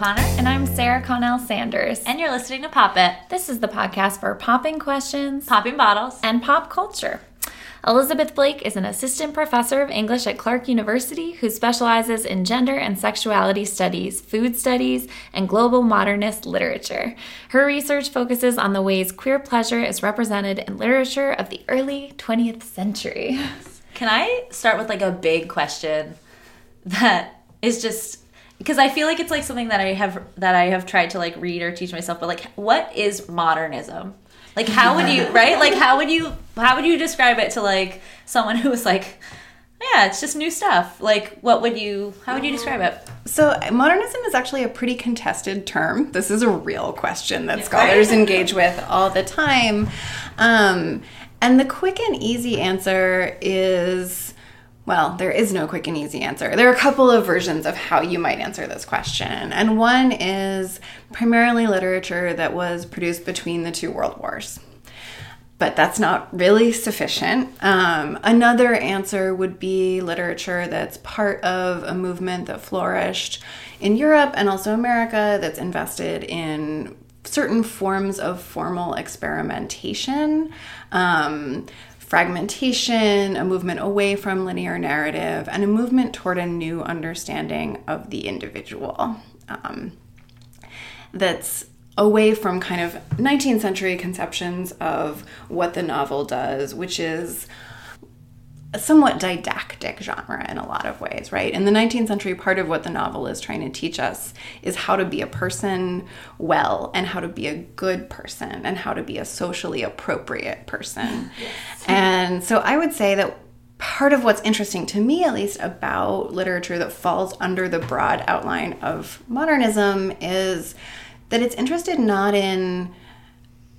O'Connor. And I'm Sarah Connell Sanders. And you're listening to Pop It. This is the podcast for popping questions, Popping bottles. and pop culture. Elizabeth Blake is an assistant professor of English at Clark University who specializes in gender and sexuality studies, food studies, and global modernist literature. Her research focuses on the ways queer pleasure is represented in literature of the early 20th century. Can I start with like a big question that is just because I feel like it's like something that I have that I have tried to like read or teach myself, but like what is modernism? Like how would you right? Like how would you how would you describe it to like someone who was like yeah, it's just new stuff. Like what would you how would you describe it? So, modernism is actually a pretty contested term. This is a real question that scholars engage with all the time. Um, and the quick and easy answer is well, there is no quick and easy answer. There are a couple of versions of how you might answer this question. And one is primarily literature that was produced between the two world wars but that's not really sufficient. Um, another answer would be literature that's part of a movement that flourished in Europe and also America that's invested in certain forms of formal experimentation. Um, fragmentation, a movement away from linear narrative, and a movement toward a new understanding of the individual. Um, that's away from kind of 19th century conceptions of what the novel does, which is a somewhat didactic genre in a lot of ways, right? In the 19th century, part of what the novel is trying to teach us is how to be a person well and how to be a good person and how to be a socially appropriate person. Yes. And so I would say that part of what's interesting to me, at least, about literature that falls under the broad outline of modernism is that it's interested not in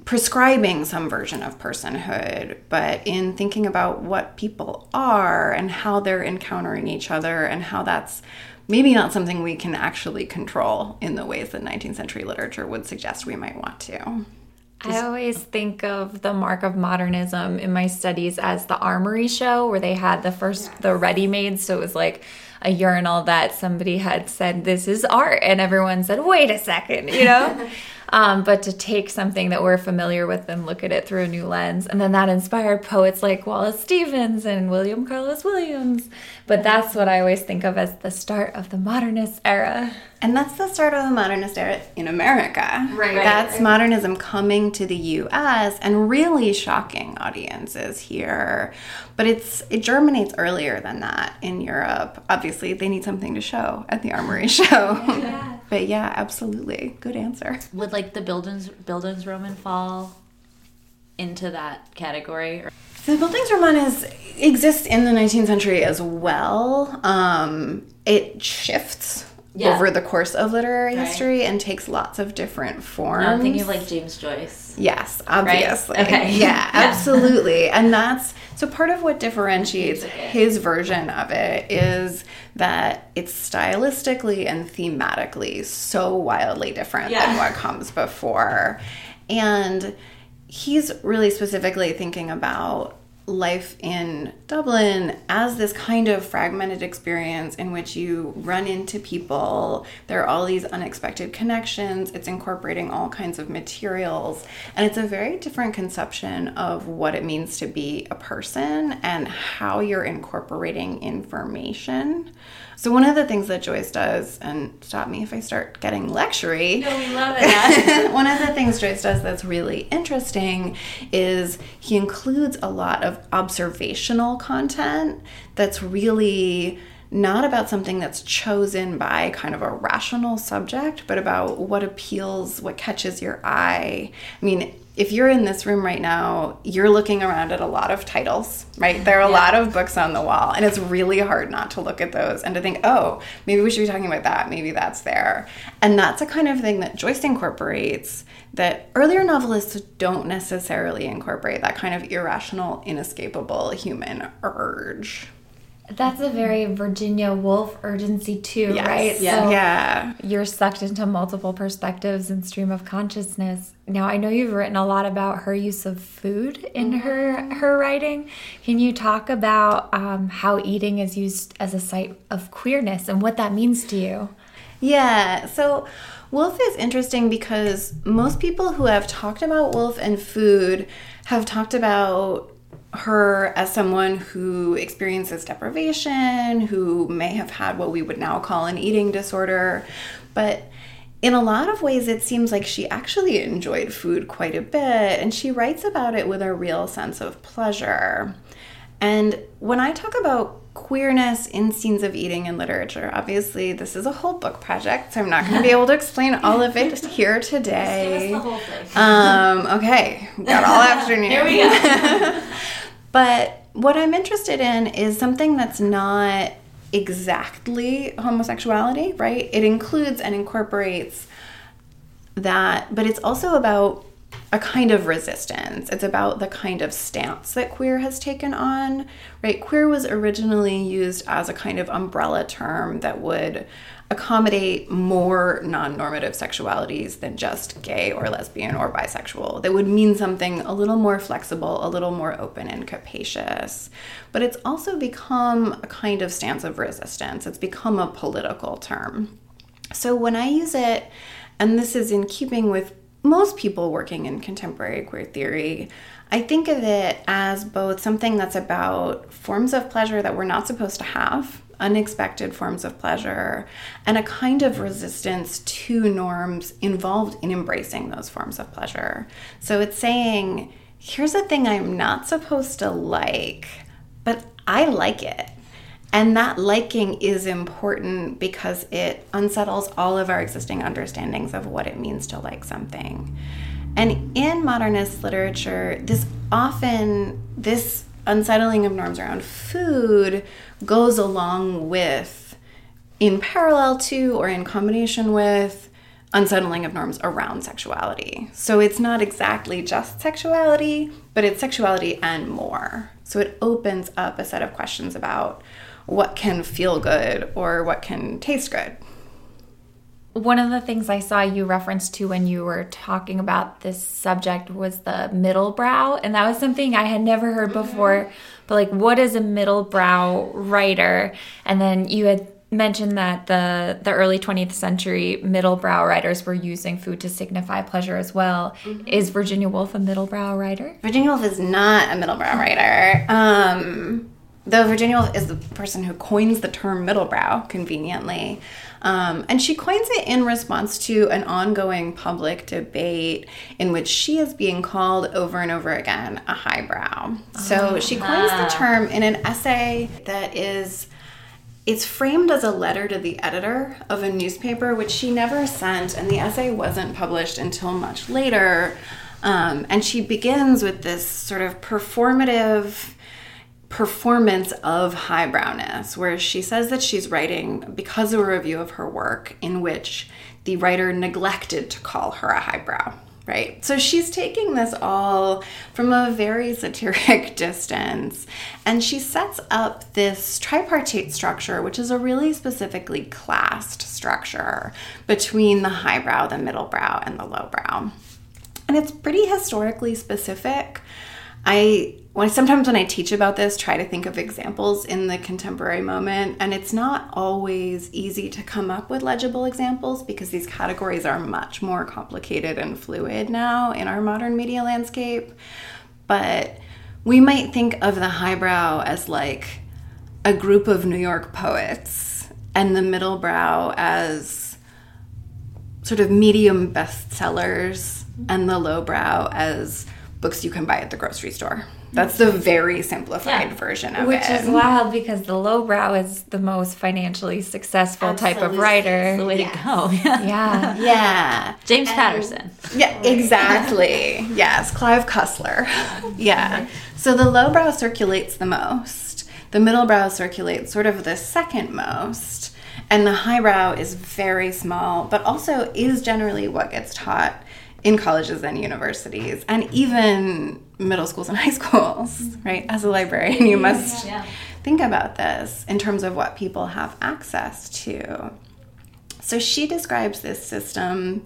prescribing some version of personhood, but in thinking about what people are and how they're encountering each other and how that's maybe not something we can actually control in the ways that 19th century literature would suggest we might want to. I always think of the mark of modernism in my studies as the armory show where they had the first yes. the ready made so it was like a urinal that somebody had said this is art and everyone said wait a second you know um, but to take something that we're familiar with and look at it through a new lens. And then that inspired poets like wallace stevens and william carlos williams. But that's what i always think of as the start of the modernist era and that's the start of the modernist era in America. Right. That's right. modernism coming to the US and really shocking audiences here. But it's it germinates earlier than that in Europe. Obviously, they need something to show at the Armory show. Yeah. but yeah, absolutely. Good answer. Would like the buildings Bildungsroman fall into that category? The Bildungsroman is exists in the 19th century as well. Um, it shifts yeah. over the course of literary right. history and takes lots of different forms. I'm thinking of like James Joyce. Yes, obviously. Right? Okay. Yeah, absolutely. and that's so part of what differentiates his version of it is that it's stylistically and thematically so wildly different yeah. than what comes before. And he's really specifically thinking about life in Dublin as this kind of fragmented experience in which you run into people. There are all these unexpected connections. It's incorporating all kinds of materials. And it's a very different conception of what it means to be a person and how you're incorporating information. So one of the things that Joyce does, and stop me if I start getting lectury. No, we love it. one of the things Joyce does that's really interesting is he includes a lot of observational content that's really not about something that's chosen by kind of a rational subject, but about what appeals, what catches your eye. I mean, if you're in this room right now, you're looking around at a lot of titles, right? There are a yeah. lot of books on the wall, and it's really hard not to look at those and to think, oh, maybe we should be talking about that. Maybe that's there. And that's a kind of thing that Joyce incorporates that earlier novelists don't necessarily incorporate that kind of irrational, inescapable human urge. That's a very Virginia Woolf urgency too, yes. right? Yeah. So yeah. You're sucked into multiple perspectives and stream of consciousness. Now I know you've written a lot about her use of food in mm-hmm. her her writing. Can you talk about um, how eating is used as a site of queerness and what that means to you? Yeah. So Woolf is interesting because most people who have talked about Woolf and food have talked about her as someone who experiences deprivation, who may have had what we would now call an eating disorder. But in a lot of ways, it seems like she actually enjoyed food quite a bit, and she writes about it with a real sense of pleasure. And when I talk about queerness in scenes of eating in literature. Obviously, this is a whole book project, so I'm not going to be able to explain all of it here today. Um, okay, got all afternoon. Here we go. but what I'm interested in is something that's not exactly homosexuality, right? It includes and incorporates that, but it's also about a kind of resistance. It's about the kind of stance that queer has taken on, right? Queer was originally used as a kind of umbrella term that would accommodate more non normative sexualities than just gay or lesbian or bisexual. That would mean something a little more flexible, a little more open and capacious. But it's also become a kind of stance of resistance, it's become a political term. So when I use it, and this is in keeping with most people working in contemporary queer theory, I think of it as both something that's about forms of pleasure that we're not supposed to have, unexpected forms of pleasure, and a kind of resistance to norms involved in embracing those forms of pleasure. So it's saying, here's a thing I'm not supposed to like, but I like it. And that liking is important because it unsettles all of our existing understandings of what it means to like something. And in modernist literature, this often, this unsettling of norms around food goes along with, in parallel to, or in combination with, unsettling of norms around sexuality. So it's not exactly just sexuality, but it's sexuality and more. So it opens up a set of questions about what can feel good or what can taste good. One of the things I saw you reference to when you were talking about this subject was the middle brow. And that was something I had never heard before. Mm-hmm. But, like, what is a middle brow writer? And then you had mentioned that the the early 20th century middle brow writers were using food to signify pleasure as well. Mm-hmm. Is Virginia Woolf a middle brow writer? Virginia Woolf is not a middle brow writer. Um, though Virginia Woolf is the person who coins the term middlebrow conveniently. Um, and she coins it in response to an ongoing public debate in which she is being called over and over again a highbrow. So oh, she coins the term in an essay that is it's framed as a letter to the editor of a newspaper, which she never sent, and the essay wasn't published until much later. Um, and she begins with this sort of performative performance of highbrowness, where she says that she's writing because of a review of her work in which the writer neglected to call her a highbrow. Right. So she's taking this all from a very satiric distance. And she sets up this tripartite structure, which is a really specifically classed structure between the highbrow, the middle brow, and the lowbrow. And it's pretty historically specific. I when sometimes when I teach about this, try to think of examples in the contemporary moment, and it's not always easy to come up with legible examples because these categories are much more complicated and fluid now in our modern media landscape. But we might think of the highbrow as like a group of New York poets, and the middle brow as sort of medium bestsellers, and the lowbrow as books you can buy at the grocery store. That's the very simplified yeah. version of Which it. Which is wild because the lowbrow is the most financially successful Absolutely. type of writer. the way yes. to go. yeah. Yeah. James and, Patterson. Yeah, exactly. yes, Clive Cussler. yeah. So the lowbrow circulates the most. The middle brow circulates sort of the second most. And the highbrow is very small, but also is generally what gets taught in colleges and universities and even middle schools and high schools, right? As a librarian, you must yeah. think about this in terms of what people have access to. So she describes this system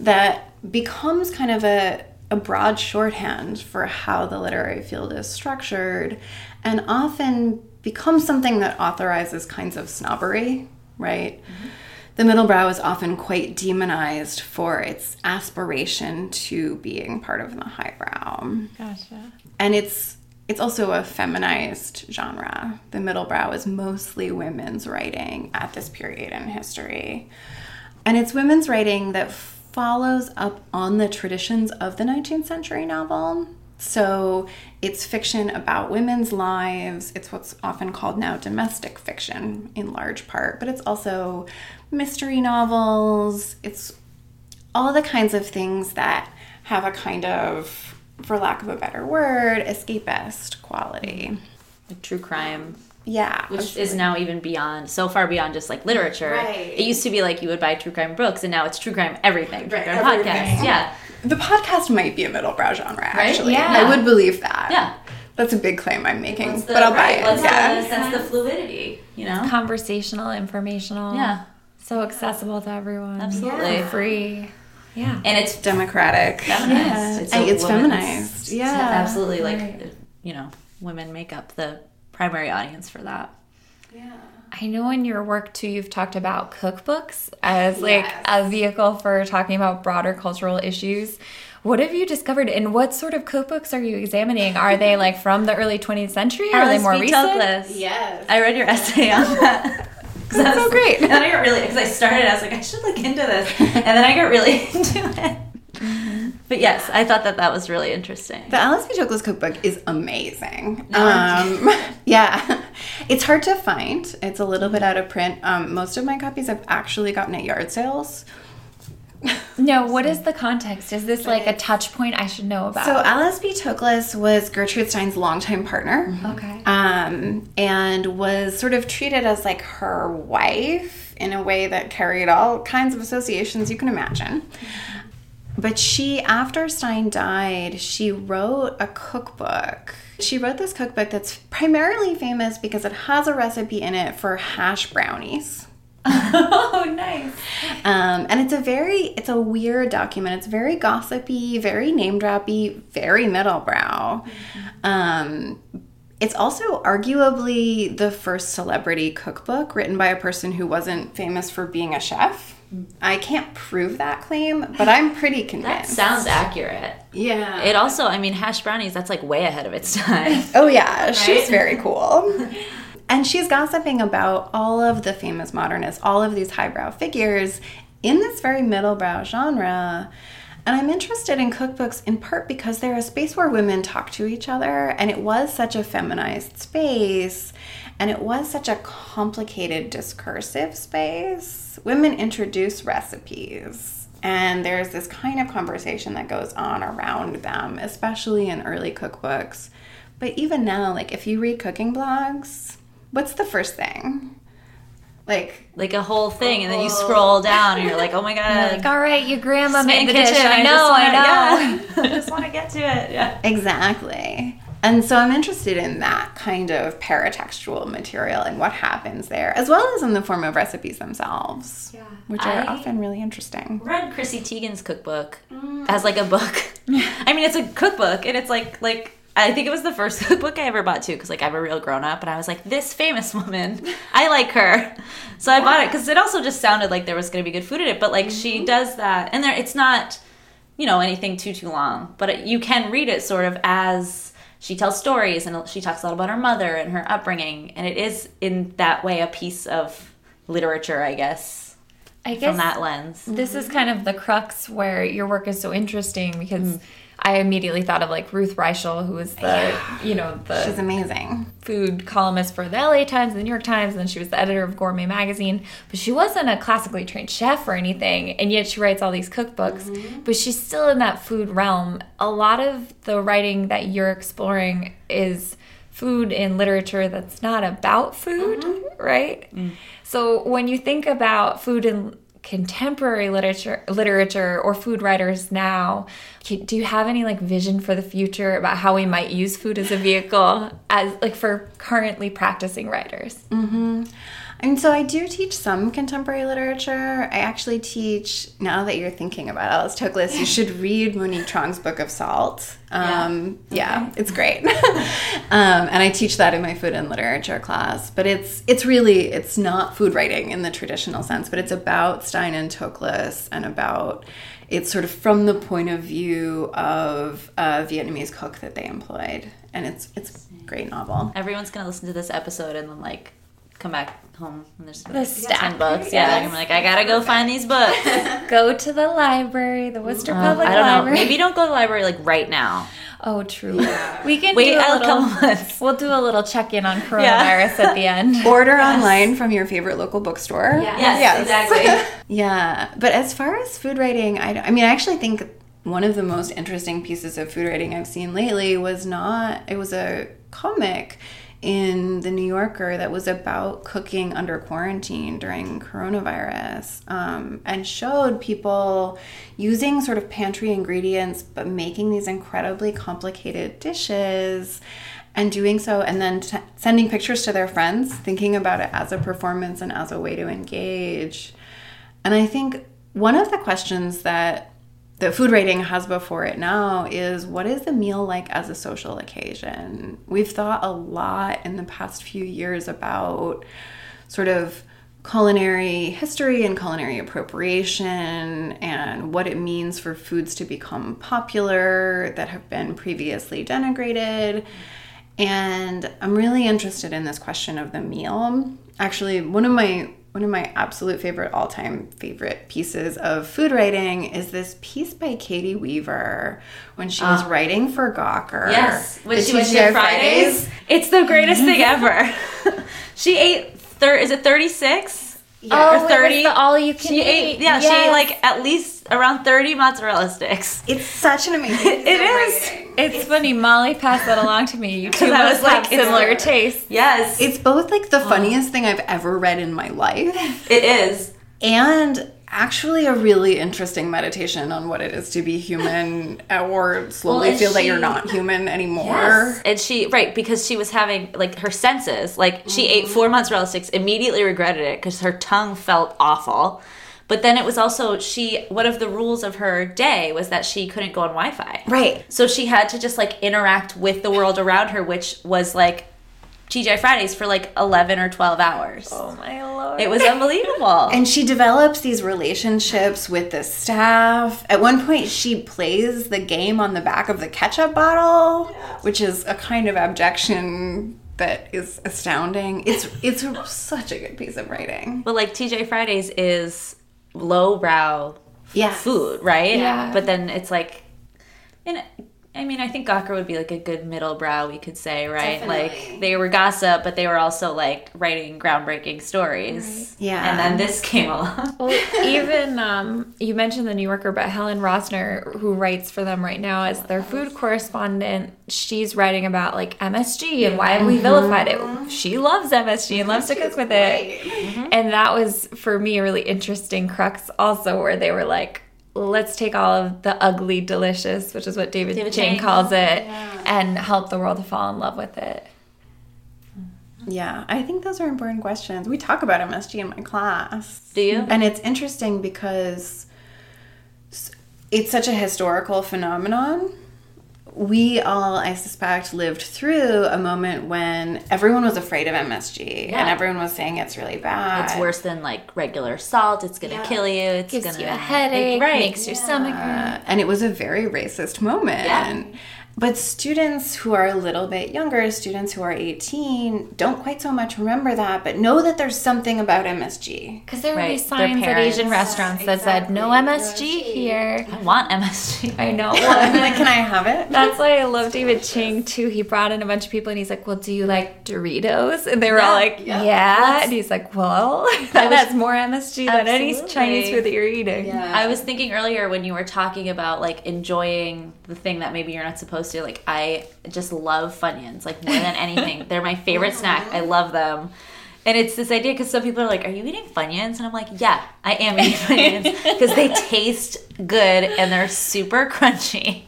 that becomes kind of a, a broad shorthand for how the literary field is structured and often becomes something that authorizes kinds of snobbery, right? Mm-hmm the middle brow is often quite demonized for its aspiration to being part of the highbrow. Gotcha. And it's it's also a feminized genre. The middle brow is mostly women's writing at this period in history. And it's women's writing that follows up on the traditions of the 19th century novel. So it's fiction about women's lives. It's what's often called now domestic fiction in large part, but it's also mystery novels. It's all the kinds of things that have a kind of, for lack of a better word, escapist quality. Like true crime, Yeah. which is now even beyond, so far beyond just like literature. Right. It used to be like you would buy true crime books, and now it's true crime everything. True Right, crime everything. podcasts. Yeah. the podcast might be a middle brow genre, actually. Yeah. I would believe that. Yeah. That's a big claim I'm making, the- but I'll buy it. what's Yeah. the- that's the fluidity, you know? Conversational, informational. Yeah. So accessible to everyone. Absolutely. Free. Yeah. And it's Democratic. feminized. Yeah. It's, And a it's woman's- feminized. Yeah. absolutely. Like Right. you know, women make up the primary audience for that. Yeah. I know in your work too, you've talked about cookbooks as like Yes. a vehicle for talking about broader cultural issues. What have you discovered, and what sort of cookbooks are you examining? Are they like from the early 20th century? Or are they more recent? Toklas. Yes. I read your essay on that. That's so great. And then I got really because I started. I was like, I should look into this, and then I got really into it. But yes, I thought that that was really interesting. The Alice B. Toklas cookbook is amazing. No, Um, yeah, it's hard to find. It's a little bit out of print. Um, most of my copies I've actually gotten at yard sales. No, what is the context? Is this like a touch point I should know about? So Alice B. Toklas was Gertrude Stein's longtime partner. okay. um, and was sort of treated as like her wife in a way that carried all kinds of associations you can imagine. But she, after Stein died, she wrote a cookbook. She wrote this cookbook that's primarily famous because it has a recipe in it for hash brownies. oh, nice. Um, and it's a very, it's a weird document. It's very gossipy, very name droppy, very middlebrow. Um, it's also arguably the first celebrity cookbook written by a person who wasn't famous for being a chef. I can't prove that claim, but I'm pretty convinced. That convinced. sounds accurate. yeah. It also, I mean, hash brownies. That's like way ahead of its time. Oh yeah, she's very cool. and she's gossiping about all of the famous modernists, all of these highbrow figures in this very middlebrow genre. And I'm interested in cookbooks in part because they're a space where women talk to each other, and it was such a feminized space, and it was such a complicated discursive space. Women introduce recipes, and there's this kind of conversation that goes on around them, especially in early cookbooks. But even now, like if you read cooking blogs, what's the first thing? Like, like a whole thing, and then you oh. scroll down, and you're like, oh my god. Like, all right, your grandma made the dish. kitchen. I I know, I know. I just want to get to it. Yeah. exactly. And so I'm interested in that kind of paratextual material and what happens there, as well as in the form of recipes themselves, Yeah. which are I- often really interesting. read Chrissy Teigen's cookbook mm. as like a book. I mean, it's a cookbook, and it's like like I think it was the first cookbook I ever bought too, because like I'm a real grown up, and I was like, this famous woman, I like her, so I bought it because it also just sounded like there was going to be good food in it. But like she mm-hmm. does that, and there it's not, you know, anything too too long, but it, you can read it sort of as she tells stories, and she talks a lot about her mother and her upbringing, and it is in that way a piece of literature, I guess, I guess from that lens. this is mm-hmm. kind of the crux where your work is so interesting because mm. I immediately thought of like Ruth Reichl, who was the you know the She's amazing. food columnist for the LA Times, and the New York Times, and then she was the editor of Gourmet magazine. But she wasn't a classically trained chef or anything, and yet she writes all these cookbooks. Mm-hmm. But she's still in that food realm. A lot of the writing that you're exploring is food in literature that's not about food, mm-hmm. right? Mm. So when you think about food in contemporary literature literature or food writers now. Do you have any like vision for the future about how we might use food as a vehicle as like for currently practicing writers? I mean, so I do teach some contemporary literature. I actually teach, now that you're thinking about Alice Toklas, you should read Monique Truong's Book of Salt. Um, yeah. it's great. um, and I teach that in my food and literature class. But it's it's really, it's not food writing in the traditional sense, but it's about Stein and Toklas and about it's sort of from the point of view of a Vietnamese cook that they employed. And it's it's a great novel. Everyone's gonna listen to this episode and then like come back home and there's The like, stack. 10 books. Yeah, Yes. I'm like, I gotta go find these books. Go to the library, the Worcester Uh, Public I don't know. Library. Maybe don't go to the library like right now. Oh, true. We can Wait do a a little. couple months. We'll do a little check-in on coronavirus at the end. Order online from your favorite local bookstore. Yes, exactly. Yeah, but as far as food writing, I, I mean, I actually think one of the most interesting pieces of food writing I've seen lately was not, it was a comic in the New Yorker that was about cooking under quarantine during coronavirus um, and showed people using sort of pantry ingredients but making these incredibly complicated dishes and doing so and then t- sending pictures to their friends thinking about it as a performance and as a way to engage. And I think one of the questions that that food rating has before it now is what is the meal like as a social occasion? We've thought a lot in the past few years about sort of culinary history and culinary appropriation and what it means for foods to become popular that have been previously denigrated. And I'm really interested in this question of the meal. Actually, one of my one of my absolute favorite all-time favorite pieces of food writing is this piece by Caity Weaver when she was ah. writing for Gawker. Yes, when the she went TGI to Fridays, it's the greatest thing ever. she ate thir- is it thirty six? Oh, or it was thirty. the all you can She ate eat. yeah. She ate like at least around thirty mozzarella sticks. It's such an amazing piece It of is. writing. It's funny. Molly passed that along to me. You two I was like, have it's- similar tastes. Yes, It's both like the funniest thing I've ever read in my life it is. and actually a really interesting meditation on what it is to be human or slowly and feel that you're not human anymore. Yes. And she right because she was having like her senses like she ate mm-hmm. four mozzarella sticks immediately regretted it because her tongue felt awful. But then it was also she one of the rules of her day was that she couldn't go on Wi-Fi. Right. So she had to just like interact with the world around her, which was like TJ Fridays for like eleven or twelve hours. Oh my lord! It was unbelievable. And she develops these relationships with the staff. At one point, she plays the game on the back of the ketchup bottle, which is a kind of abjection that is astounding. It's it's such a good piece of writing. but like TJ Fridays is lowbrow Yes. food, right? Yeah. But then it's like, and I mean, I think Gawker would be like a good middle brow, we could say, right? Definitely. Like they were gossip, but they were also like writing groundbreaking stories. Yeah. And then this came along. Well, even um, you mentioned the New Yorker, but Helen Rosner, who writes for them right now as their food correspondent, she's writing about like MSG and why have we vilified it. She loves MSG and loves to cook with it, and that was for me a really interesting crux also, where they were like. Let's take all of the ugly delicious, which is what David, David Chang Chang. calls it, and help the world to fall in love with it. Yeah, I think those are important questions. We talk about MSG in my class. Do you? And it's interesting because it's such a historical phenomenon. We all, I suspect, lived through a moment when everyone was afraid of MSG Yeah. and everyone was saying it's really bad. It's worse than like regular salt. It's gonna kill you. It's Gives gonna you a headache, right? makes your stomach hurt. And it was a very racist moment. Yeah. But students who are a little bit younger, students who are 18, don't quite so much remember that, but know that there's something about MSG. Because there would be Right, their signs at. Asian restaurants that said no MSG here. I want MSG. I know. Like, can I have it? that's why I love David Chang too. He brought in a bunch of people and he's like, "Well, do you like Doritos?" And they were all like, "Yeah." And he's like, "Well, that has more MSG than any Chinese food that you're eating." I was thinking earlier when you were talking about like enjoying the thing that maybe you're not supposed to. Like I just love Funyuns like more than anything. They're my favorite snack. I love them. And it's this idea because some people are like, "Are you eating Funyuns?" And I'm like, "Yeah, I am eating Funyuns because they taste good and they're super crunchy."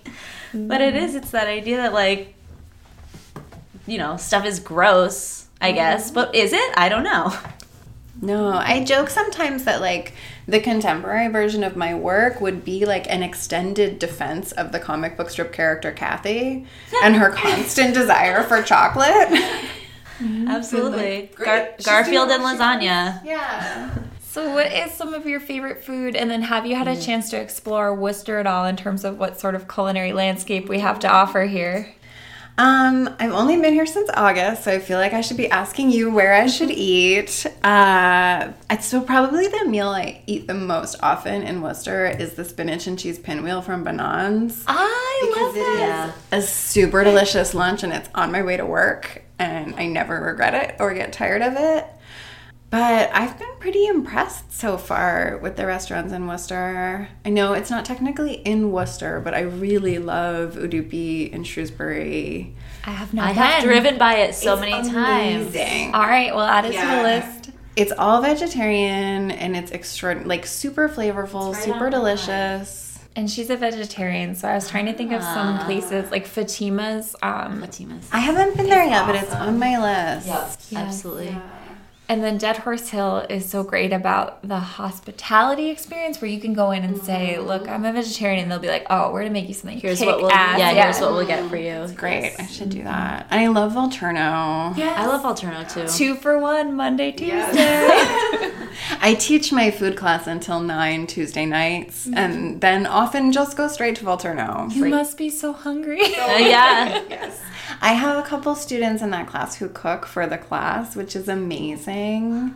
But it is it's that idea that like you know, stuff is gross, I guess. Mm-hmm. But is it? I don't know. No, I joke sometimes that like the contemporary version of my work would be like an extended defense of the comic book strip character Cathy and her constant desire for chocolate. Absolutely. Gar- Garfield and lasagna. Yeah. So, what is some of your favorite food? And then, have you had a mm. chance to explore Worcester at all in terms of what sort of culinary landscape we have to offer here? Um, I've only been here since August, so I feel like I should be asking you where I should eat. Uh, it's so probably the meal I eat the most often in Worcester is the spinach and cheese pinwheel from Banans. I love it. is Yeah. a super delicious lunch and it's on my way to work and I never regret it or get tired of it. But I've been pretty impressed so far with the restaurants in Worcester. I know it's not technically in Worcester, but I really love Udupi in Shrewsbury. I have not I have driven by it so It's many times. amazing. All right, well, add it to the list. It's all vegetarian and it's extraordinary, like super flavorful, right super delicious. And she's a vegetarian, so I was trying to think of some places like Fatima's. Um, Fatima's. I haven't been there yet, but it's on my list. Yes. Absolutely. And then Dead Horse Hill is so great about the hospitality experience where you can go in and say, "Look, I'm a vegetarian," and they'll be like, "Oh, we're gonna make you something Here's what we'll kick-ass." yeah, here's what we'll get for you. Great. I should do that. And I love Volturno. Yeah, I love Volturno too. Two for one Monday, Tuesday. I teach my food class until 9 Tuesday nights and then often just go straight to Volturno. you must be so hungry. Uh, yeah. Yes. I have a couple students in that class who cook for the class, which is amazing.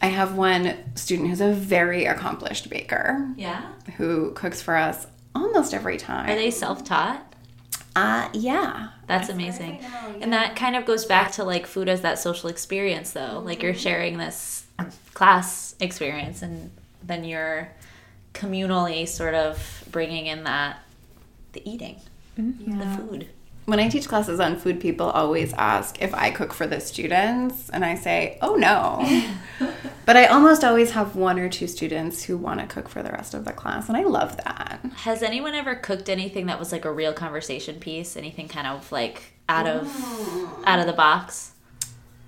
I have one student who's a very accomplished baker Yeah. who cooks for us almost every time. Are they self-taught? Uh, yeah. That's amazing. And that kind of goes back to like food as that social experience though. Like you're sharing this class experience and then you're communally sort of bringing in that the eating, the food. When I teach classes on food, people always ask if I cook for the students, and I say, oh no. but I almost always have one or two students who want to cook for the rest of the class, and I love that. Has anyone ever cooked anything that was like a real conversation piece? Anything kind of like out of out of the box?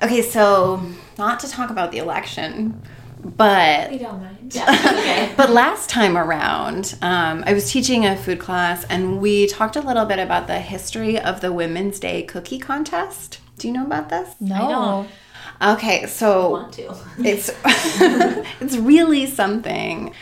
Okay, so not to talk about the election, but we don't mind. okay. but last time around, um, I was teaching a food class, and we talked a little bit about the history of the Women's Day cookie contest. Do you know about this? No. I don't. Okay, so Want to? it's it's really something.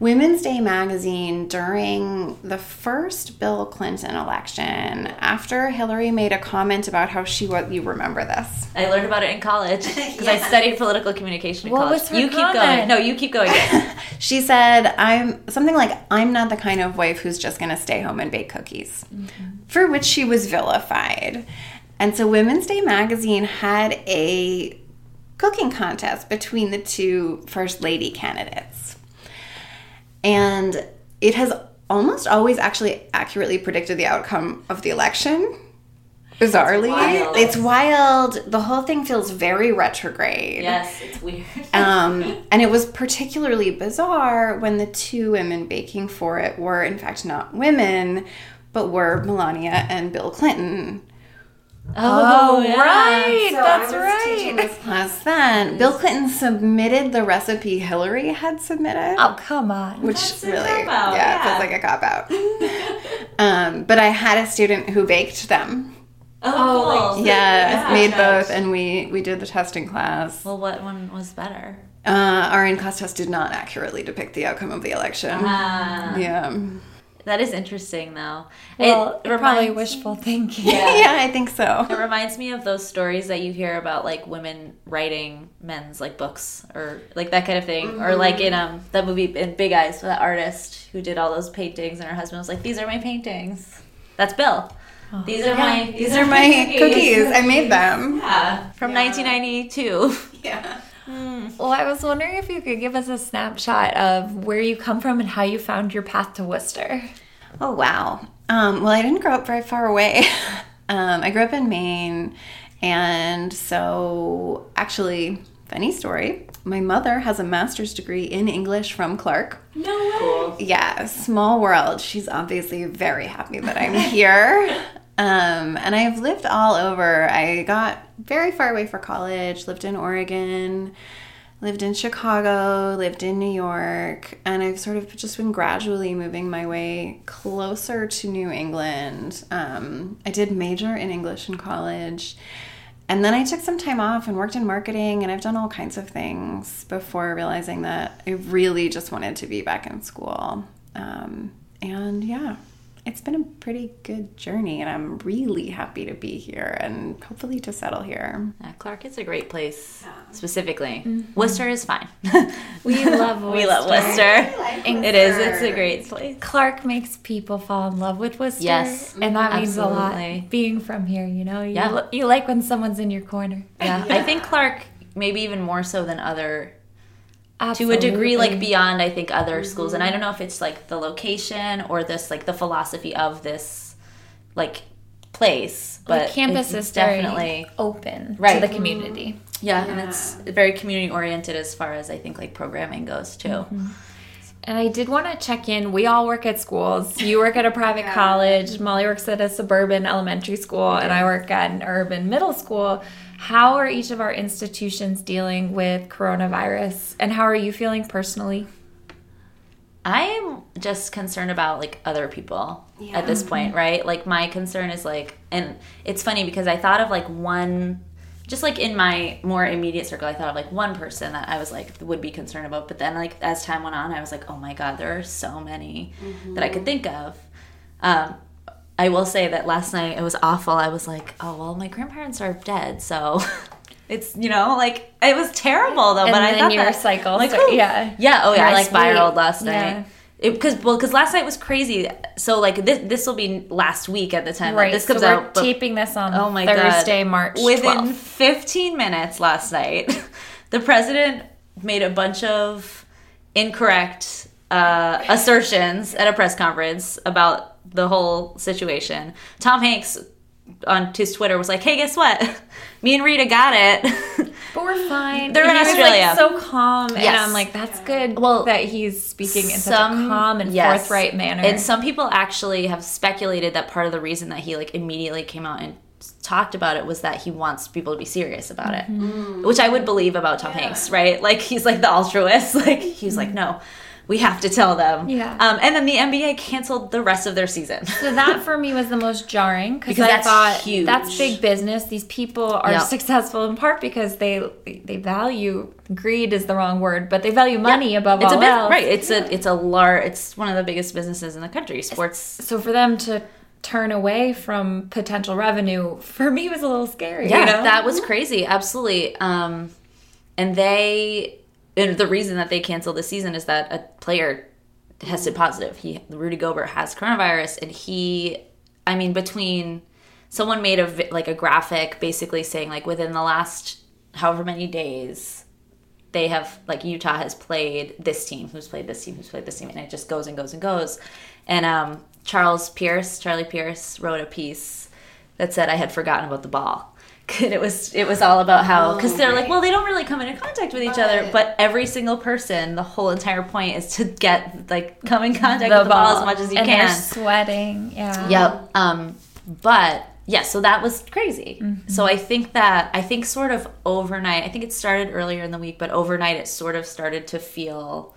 Women's Day magazine during the first Bill Clinton election, after Hillary made a comment about how she was, you remember this? I learned about it in college because I studied political communication in What college. was her you keep going. No, you keep going. She said, I'm something like, I'm not the kind of wife who's just gonna stay home and bake cookies, mm-hmm. for which she was vilified. And so Women's Day magazine had a cooking contest between the two first lady candidates. And it has almost always actually accurately predicted the outcome of the election. Bizarrely, wild. it's wild. The whole thing feels very retrograde. yes, it's weird. Um, and it was particularly bizarre when the two women baking for it were, in fact, not women, but were Melania and Bill Clinton. Oh, yeah. right. So That's I was right. this class then. Bill Clinton submitted the recipe Hillary had submitted. Oh, come on. Which That's a really, cop-out, yeah, yeah. feels like a cop out. um, but I had a student who baked them. Oh, cool. Yeah, Yeah. made both, and we we did the testing class. Well, what one was better? Uh, our in-class test did not accurately depict the outcome of the election. Ah. Yeah. That is interesting, though. Well, it probably reminds, wishful thinking. yeah, I think so. It reminds me of those stories that you hear about like women writing men's like books or like that kind of thing, or like in um that movie in Big Eyes, that artist who did all those paintings, and her husband was like, "These are my paintings." That's Bill. These are my These are my cookies. I made them. Yeah, from 1992. Yeah. Well, I was wondering if you could give us a snapshot of where you come from and how you found your path to Worcester. Oh wow. Um, well, I didn't grow up very far away. um, I grew up in Maine, and so actually, funny story. My mother has a master's degree in English from Clark. No Cool. Yeah, small world. She's obviously very happy that I'm here. Um, and I've lived all over. I got very far away for college, lived in Oregon, lived in Chicago, lived in New York, and I've sort of just been gradually moving my way closer to New England. Um, I did major in English in college. And then I took some time off and worked in marketing, and I've done all kinds of things before realizing that I really just wanted to be back in school. Um, and yeah, it's been a pretty good journey, and I'm really happy to be here and hopefully to settle here. Yeah, Clark is a great place, specifically. Mm-hmm. Worcester is fine. We love we love Worcester. It is. It's a great place. Clark makes people fall in love with Worcester. Yes, and that means a lot. Being from here, you know, you, Yeah. you like when someone's in your corner. Yeah, I think Clark maybe even more so than other to a degree like beyond I think other mm-hmm. schools and I don't know if it's like the location or this like the philosophy of this like place but the campus is definitely open Right. to the community. yeah, and it's very community oriented as far as I think like programming goes too. Mm-hmm. And I did want to check in. We all work at schools. You work at a private college. Molly works at a suburban elementary school, and I work at an urban middle school. How are each of our institutions dealing with coronavirus, and how are you feeling personally? I am just concerned about like other people at this point, right? Like my concern is like, and it's funny because I thought of like one, just like in my more immediate circle, I thought of like one person that I was like would be concerned about. But then like as time went on, I was like, oh my god, there are so many that I could think of. Um, I will say that last night it was awful. I was like, oh well, my grandparents are dead, so. It's you know like it was terrible though, And but I thought your that, cycle like whew. yeah. yeah oh yeah I like, spiraled wait, last yeah. Because well because last night was crazy. So like this this will be last week at the time Right. this comes so we're out taping this on oh my Thursday, god March within 15 minutes last night the president made a bunch of incorrect uh, assertions at a press conference about the whole situation. Tom hanks on his twitter was like hey guess what me and rita got it But we're fine. They're in He was, Australia. Like, so calm, and I'm like, that's good. Well, that he's speaking in such a calm and yes. forthright manner. And some people actually have speculated that part of the reason that he like immediately came out and talked about it was that he wants people to be serious about it, mm-hmm. which I would believe about Tom Hanks, right? Like he's like the altruist, like he's like mm-hmm. no. We have to tell them. Yeah. Um, and then the NBA canceled the rest of their season. So that for me was the most jarring because I that's thought huge. that's big business. These people are Yep. successful in part because they they value greed is the wrong word, but they value money above it's all a else. right. It's a it's a large. It's one of the biggest businesses in the country. Sports. So for them to turn away from potential revenue for me was a little scary. Yeah, you know? that was crazy. Absolutely. Um, and they, and the reason that they canceled the season is that a player tested positive. He, Rudy Gobert, has coronavirus, and he, I mean, between someone made a like a graphic basically saying like within the last however many days they have like Utah has played this team, who's played this team, who's played this team, and it just goes and goes and goes. And um, Charles Pierce, Charlie Pierce, wrote a piece that said I had forgotten about the ball. And it was it was all about how because they're like, well, they don't really come into contact with each other, but every single person, the whole entire point is to get like come in contact with the ball as much as you and can. Sweating. Yeah. Yep. Um, but yeah, so that was crazy. So I think that I think sort of overnight. I think it started earlier in the week, but overnight it sort of started to feel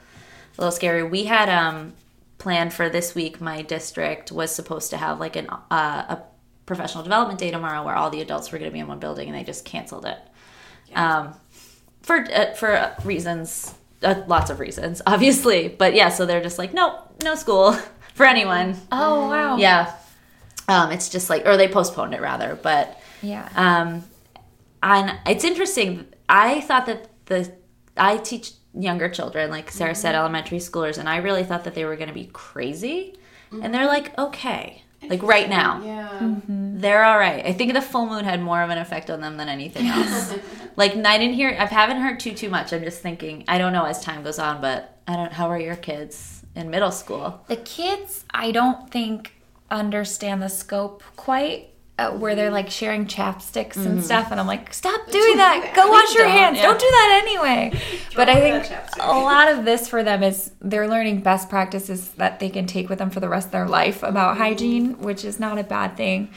a little scary. We had um planned for this week. My district was supposed to have like an uh, a professional development day tomorrow, where all the adults were going to be in one building, and they just canceled it. Um, for uh, for reasons, uh, lots of reasons, obviously. But yeah, so they're just like, nope, no school for anyone. Oh wow. Yeah. Um, it's just like, or they postponed it rather, but Yeah. um, and it's interesting. I thought that the I teach younger children, like Sarah said, elementary schoolers, and I really thought that they were going to be crazy, and they're like okay, like right now, Yeah. Mm-hmm. they're all right. I think the full moon had more of an effect on them than anything else. like I didn't hear, I haven't heard too too much. I'm just thinking. I don't know as time goes on, but I don't. How are your kids in middle school? The kids, I don't think understand the scope quite. Uh, where they're like sharing chapsticks Mm-hmm. and stuff, and I'm like, stop doing that. Go wash your don't, hands. yeah. Don't do that anyway. but I think a lot of this for them is they're learning best practices that they can take with them for the rest of their life about hygiene, which is not a bad thing.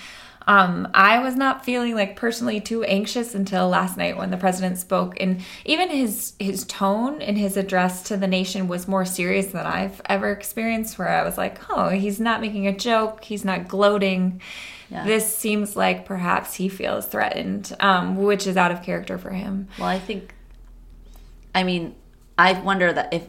Um, I was not feeling like personally too anxious until last night when the president spoke, and even his his tone in his address to the nation was more serious than I've ever experienced. Where I was like, oh, he's not making a joke, he's not gloating. Yeah. This seems like perhaps he feels threatened, um, which is out of character for him. Well, I think, I mean, I wonder that if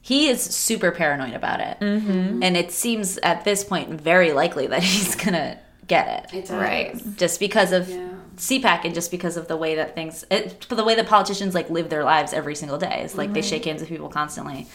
he is super paranoid about it, mm-hmm. and it seems at this point very likely that he's gonna get it, Right. just because of Yeah. CPAC and just because of the way that things, it, the way that politicians like live their lives every single day. It's like they shake hands with people constantly.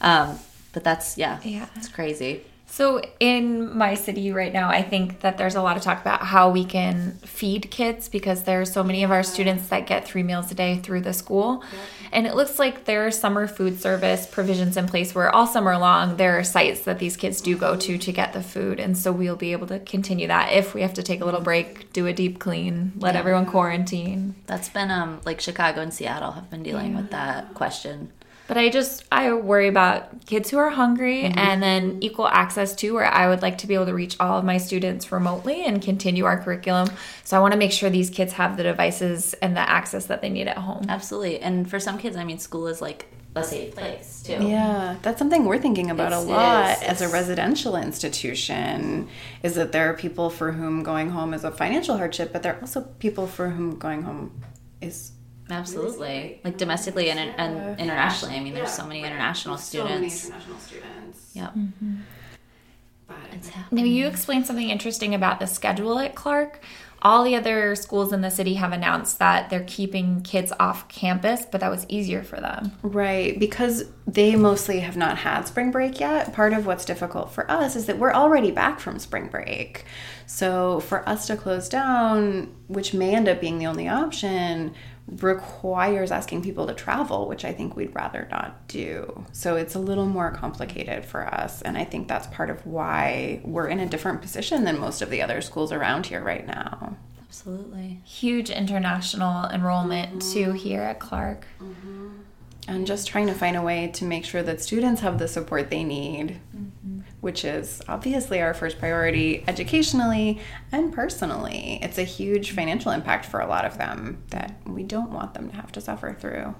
Um, but that's yeah, Yeah. it's crazy. So in my city right now, I think that there's a lot of talk about how we can feed kids because there are so many of our students that get three meals a day through the school. And it looks like there are summer food service provisions in place where all summer long there are sites that these kids do go to to get the food. And so we'll be able to continue that if we have to take a little break, do a deep clean, let everyone quarantine. That's been um like Chicago and Seattle have been dealing with that question. But I just I worry about kids who are hungry mm-hmm. and then equal access to where I would like to be able to reach all of my students remotely and continue our curriculum. So I want to make sure these kids have the devices and the access that they need at home. Absolutely, and for some kids, I mean, school is like a safe place too. Yeah, that's something we're thinking about It's- a it lot is. as a residential institution. Is that there are people for whom going home is a financial hardship, but there are also people for whom going home is Absolutely, like domestically and, and internationally. I mean, there's so many international students. many international students. Yep. Mm-hmm. But It's happening. Now you explained something interesting about the schedule at Clark. All the other schools in the city have announced that they're keeping kids off campus, but that was easier for them. Right, because they mostly have not had spring break yet. Part of what's difficult for us is that we're already back from spring break. So for us to close down, which may end up being the only option, requires asking people to travel, which I think we'd rather not do. So it's a little more complicated for us. And I think that's part of why we're in a different position than most of the other schools around here right now. Absolutely. Huge international enrollment mm-hmm. too here at Clark. Mm-hmm. and just trying to find a way to make sure that students have the support they need, mm-hmm. Which is obviously our first priority educationally and personally. It's a huge financial impact for a lot of them that we don't want them to have to suffer through.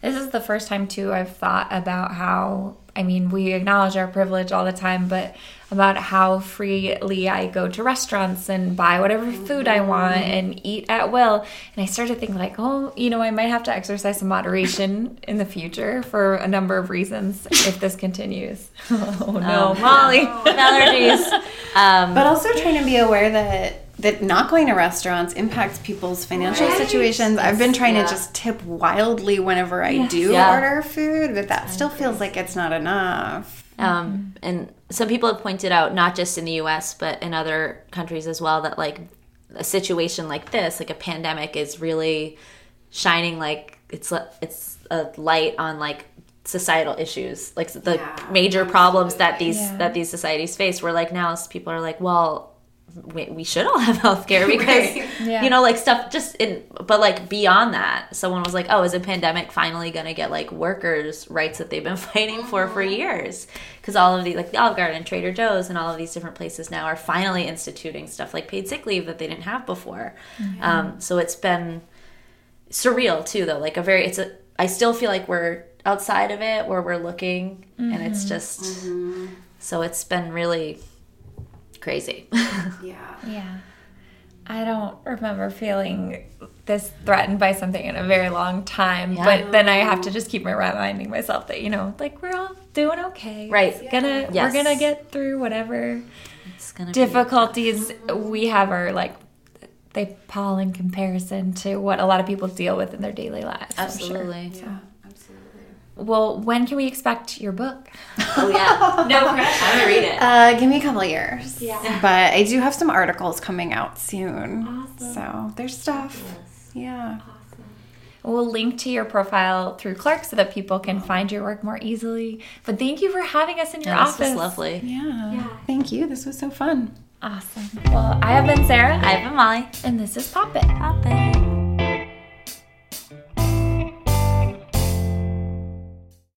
This is the first time too I've thought about how I mean we acknowledge our privilege all the time, but about how freely I go to restaurants and buy whatever food I want and eat at will. And I started thinking like, oh, you know, I might have to exercise some moderation in the future for a number of reasons if this continues. oh no, Molly. Allergies. Um, But also trying to be aware that that not going to restaurants impacts people's financial situations. I've been trying yeah. to just tip wildly whenever I do Yeah. order food, but that still feels like it's not enough. Um, and some people have pointed out, not just in the U.S. but in other countries as well, that like a situation like this, like a pandemic, is really shining like it's it's a light on like societal issues, like the Yeah, major problems that these Yeah. that these societies face. Where like now people are like, well. We, we should all have healthcare because Yeah. you know like stuff just in but like beyond that someone was like oh is a pandemic finally gonna get like workers rights that they've been fighting for for mm-hmm. years because all of the like the Olive Garden and Trader Joe's and all of these different places now are finally instituting stuff like paid sick leave that they didn't have before. Um, so it's been surreal too, though. Like a very, it's a. I still feel like we're outside of it where we're looking, and it's mm-hmm. just. Mm-hmm. So it's been really crazy. Yeah. Yeah. I don't remember feeling this threatened by something in a very long time, Yeah. but then I have to just keep reminding myself that you know, like we're all doing okay. Right. It's gonna Yes. we're gonna get through whatever it's gonna be difficulties we have are like they pall in comparison to what a lot of people deal with in their daily lives. I'm sure. absolutely. Yeah, absolutely. Well, when can we expect your book? Oh yeah. no pressure. I'm gonna read it. Uh, give me a couple of years. Yeah. But I do have some articles coming out soon. Awesome. So there's stuff. Yeah. Awesome. We'll link to your profile through Clark so that people can find your work more easily. But thank you for having us in your Yeah, this office. was lovely. Yeah. Thank you. This was so fun. Awesome. Well, I have been Sarah, I've been Molly. and this is Pop It. Pop it.